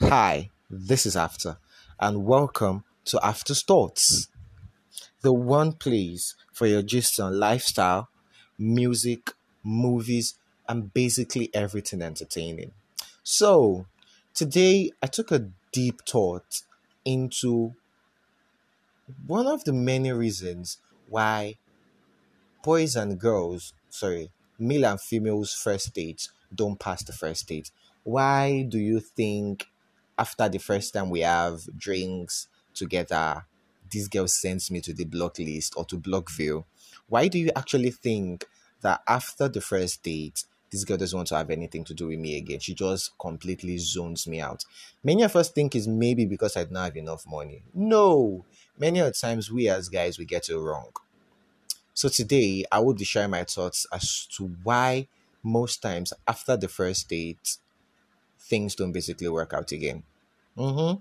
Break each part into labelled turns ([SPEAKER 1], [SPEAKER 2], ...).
[SPEAKER 1] Hi, this is After, and welcome to After Thoughts, the one place for your gist on lifestyle, music, movies, and basically everything entertaining. So, today I took a deep thought into one of the many reasons why boys and girls, sorry, male and females' first dates don't pass the first date. Why do you think after the first time we have drinks together, this girl sends me to the block list or to Blockville? Why do you actually think that after the first date, this girl doesn't want to have anything to do with me again? She just completely zones me out. Many of us think it's maybe because I don't have enough money. No, many of times we as guys we get it wrong. So today I will be sharing my thoughts as to why most times after the first date things don't basically work out again. Mm-hmm.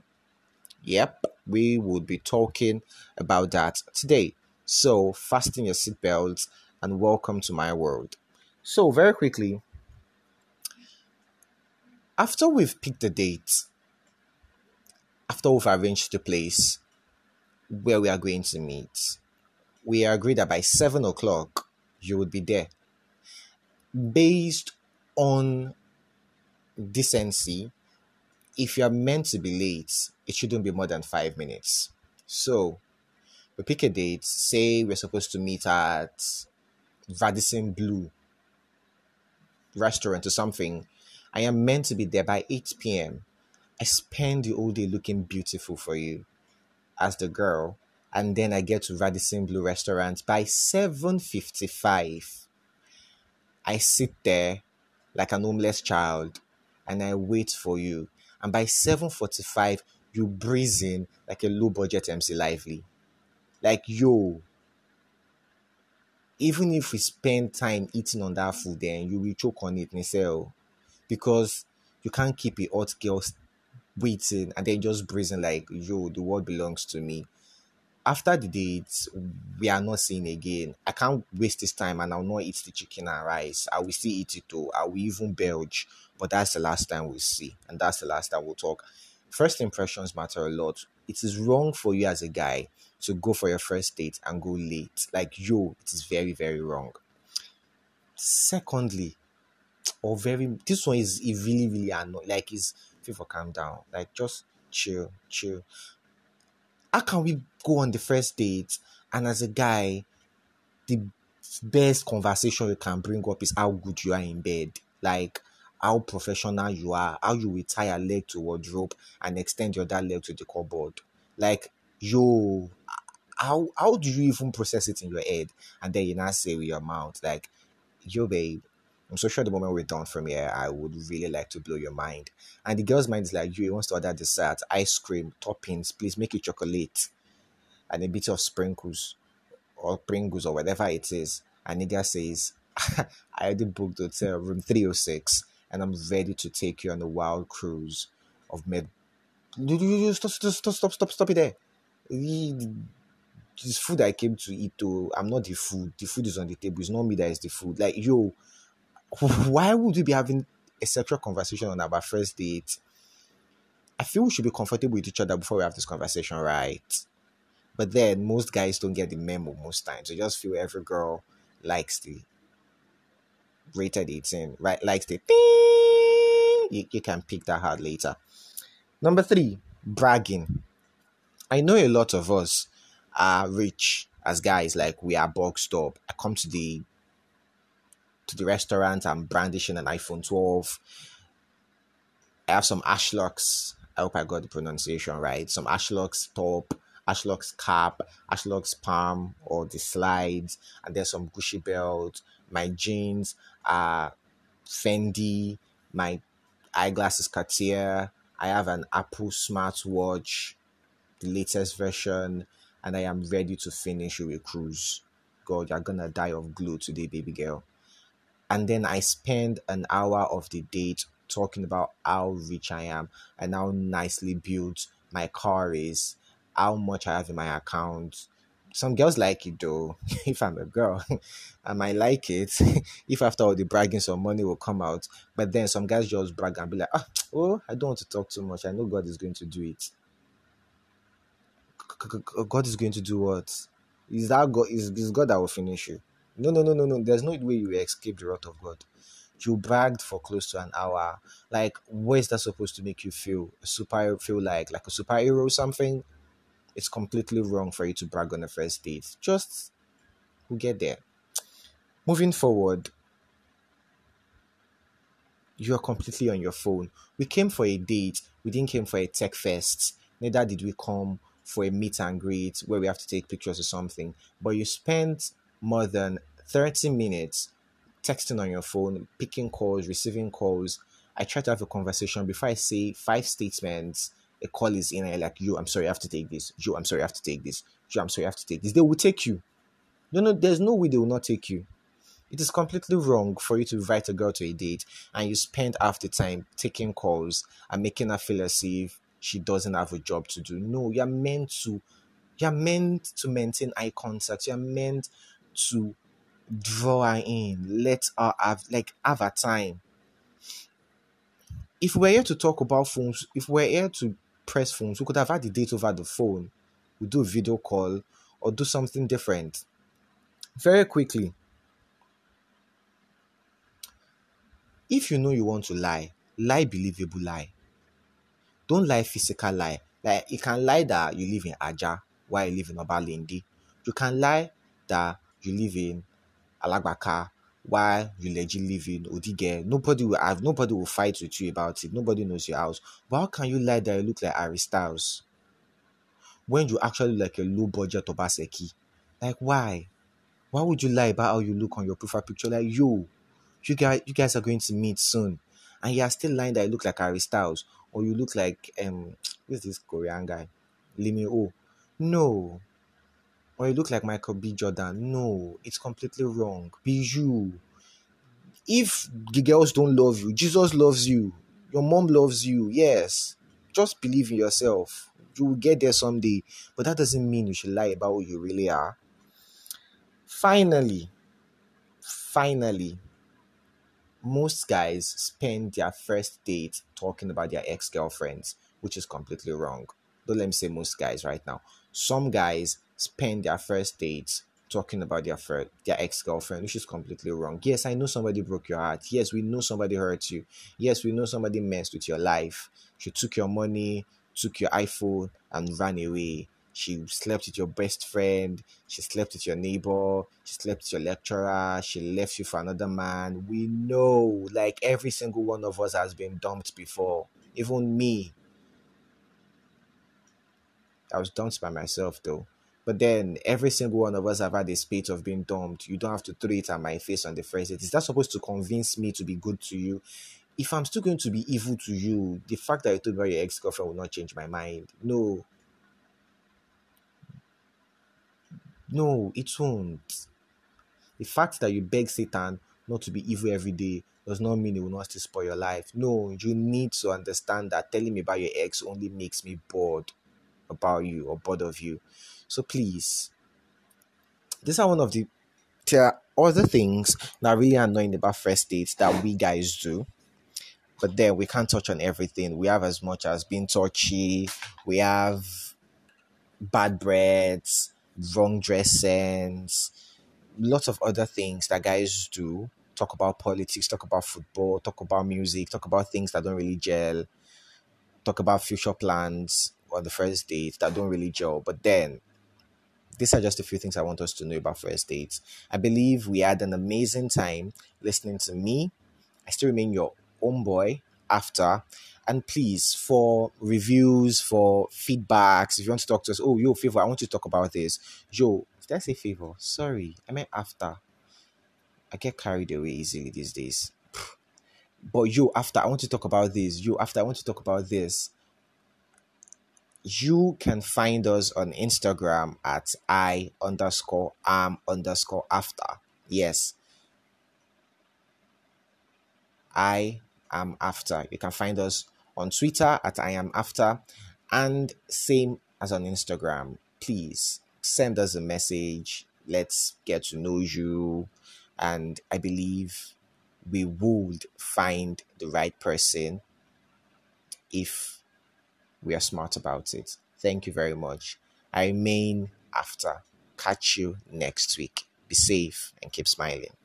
[SPEAKER 1] Yep, we would be talking about that today. So fasten your seatbelts and welcome to my world. So very quickly, after we've picked the date, after we've arranged the place where we are going to meet, we agreed that by seven o'clock you would be there. Based on decency, if you're meant to be late, it shouldn't be more than five minutes. So we pick a date, say we're supposed to meet at Radisson Blu restaurant or something. I am meant to be there by 8 p.m. I spend the whole day looking beautiful for you as the girl and then I get to Radisson Blu restaurant by 7:55. I sit there like an homeless child and I wait for you. And by 7:45 you breeze in like a low budget MC Lively. Like yo, even if we spend time eating on that food, then you will choke on it, Nicelle. Because you can't keep a hot girl waiting and then just breathing like yo, the world belongs to me after the date, we are not seeing again. I can't waste this time and I'll not eat the chicken and rice. I will still eat it too. I will even belch. But that's the last time we'll see. And that's the last time we'll talk. First impressions matter a lot. It is wrong for you as a guy to go for your first date and go late. Like, yo, it is very, very wrong. Secondly, or very, this one is really, really annoying. Like, is people calm down. Like, just chill, chill how can we go on the first date and as a guy the best conversation you can bring up is how good you are in bed. Like how professional you are how you will tie a leg to wardrobe and extend your other leg to the cupboard. Like yo how how do you even process it in your head? And then you now say with your mouth like yo babe I'm so sure the moment we're done from here, eh, I would really like to blow your mind. And the girl's mind is like, you wants to order dessert, ice cream, toppings, please make it chocolate, and a bit of sprinkles or Pringles or whatever it is. And nigga says, I already booked hotel room 306 and I'm ready to take you on a wild cruise of med. Stop, stop, stop, stop, stop, stop it there. This food I came to eat, to I'm not the food. The food is on the table. It's not me that is the food. Like, yo, why would we be having a sexual conversation on our first date? I feel we should be comfortable with each other before we have this conversation, right? But then most guys don't get the memo most times. They just feel every girl likes the rated 18, right? Likes the you, you can pick that hard later. Number three, bragging. I know a lot of us are rich as guys, like we are boxed up. I come to the to the restaurant. I'm brandishing an iPhone 12. I have some Ashluxe. I hope I got the pronunciation right. Some Ashluxe top, Ashluxe cap, Ashluxe palm, or the slides, and there's some Gucci belt. My jeans are Fendi. My eyeglasses Cartier. I have an Apple smartwatch, the latest version, and I am ready to finish with a cruise. God, you're gonna die of glue today, baby girl and then I spend an hour of the date talking about how rich I am and how nicely built my car is, how much I have in my account, Some girls like it though. if I'm a girl, I might like it. if after all the bragging, some money will come out. But then some guys just brag and be like, ah, oh, I don't want to talk too much. I know God is going to do it. God is going to do what? Is that God? Is, is God that will finish you? No, no, no, no, no. There's no way you escape the wrath of God. You bragged for close to an hour. Like, where is that supposed to make you feel? A super feel like like a superhero or something? It's completely wrong for you to brag on a first date. Just we'll get there. Moving forward, you are completely on your phone. We came for a date. We didn't came for a tech fest. Neither did we come for a meet and greet where we have to take pictures or something. But you spent more than 30 minutes texting on your phone, picking calls, receiving calls. I try to have a conversation before I say five statements. A call is in, and like, you, I'm sorry, I have to take this. You, I'm sorry, I have to take this. You, I'm sorry, I have to take this. They will take you. No, no, there's no way they will not take you. It is completely wrong for you to invite a girl to a date and you spend half the time taking calls and making her feel as if she doesn't have a job to do. No, you're meant to you're meant to maintain eye contact. You're meant to draw her in. Let her have like have a time. If we're here to talk about phones, if we're here to press phones, we could have had the date over the phone. We do a video call or do something different. Very quickly. If you know you want to lie, lie believable lie. Don't lie physical lie. Like you can lie that you live in Aja while you live in Obalende. You can lie that you live in Alagbaka why you legit live in Odige. Nobody will have nobody will fight with you about it. Nobody knows your house. But how can you lie that you look like Harry? When you actually like a low budget Obaseki? Like why? Why would you lie about how you look on your profile picture? Like yo, you guys you guys are going to meet soon. And you are still lying that you look like Harry Styles or you look like um who's this Korean guy? Lee Oh. No. Or you look like Michael B. Jordan. No, it's completely wrong. Be you. If the girls don't love you, Jesus loves you. Your mom loves you. Yes. Just believe in yourself. You will get there someday. But that doesn't mean you should lie about who you really are. Finally, finally, most guys spend their first date talking about their ex girlfriends, which is completely wrong. Don't let me say most guys right now. Some guys spend their first dates talking about their first, their ex girlfriend, which is completely wrong. Yes, I know somebody broke your heart. Yes, we know somebody hurt you. Yes, we know somebody messed with your life. She took your money, took your iPhone, and ran away. She slept with your best friend. She slept with your neighbor. She slept with your lecturer. She left you for another man. We know, like every single one of us has been dumped before. Even me. I was dumped by myself though. But then every single one of us have had a spate of being dumped. You don't have to throw it at my face on the first date. Is that supposed to convince me to be good to you? If I'm still going to be evil to you, the fact that you told me about your ex-girlfriend will not change my mind. No, No, it won't. The fact that you beg Satan not to be evil every day does not mean it will not still spoil your life. No, you need to understand that telling me about your ex only makes me bored about you or bored of you. So please, these are one of the there are other things that are really annoying about first dates that we guys do. But then we can't touch on everything. We have as much as being touchy, we have bad breaths, wrong dressings, lots of other things that guys do. Talk about politics, talk about football, talk about music, talk about things that don't really gel, talk about future plans on the first date that don't really gel. But then, these are just a few things I want us to know about first dates. I believe we had an amazing time listening to me. I still remain your own boy after and please, for reviews, for feedbacks, if you want to talk to us, oh, yo, favor, I want you to talk about this. Yo, did I say favor? Sorry, I meant after. I get carried away easily these days. But yo, after I want to talk about this. Yo, after I want to talk about this. You can find us on Instagram at I underscore am underscore after. Yes. I am after. You can find us on Twitter at I am after, and same as on Instagram. Please send us a message. Let's get to know you. And I believe we would find the right person if we are smart about it. Thank you very much. I remain after. Catch you next week. Be safe and keep smiling.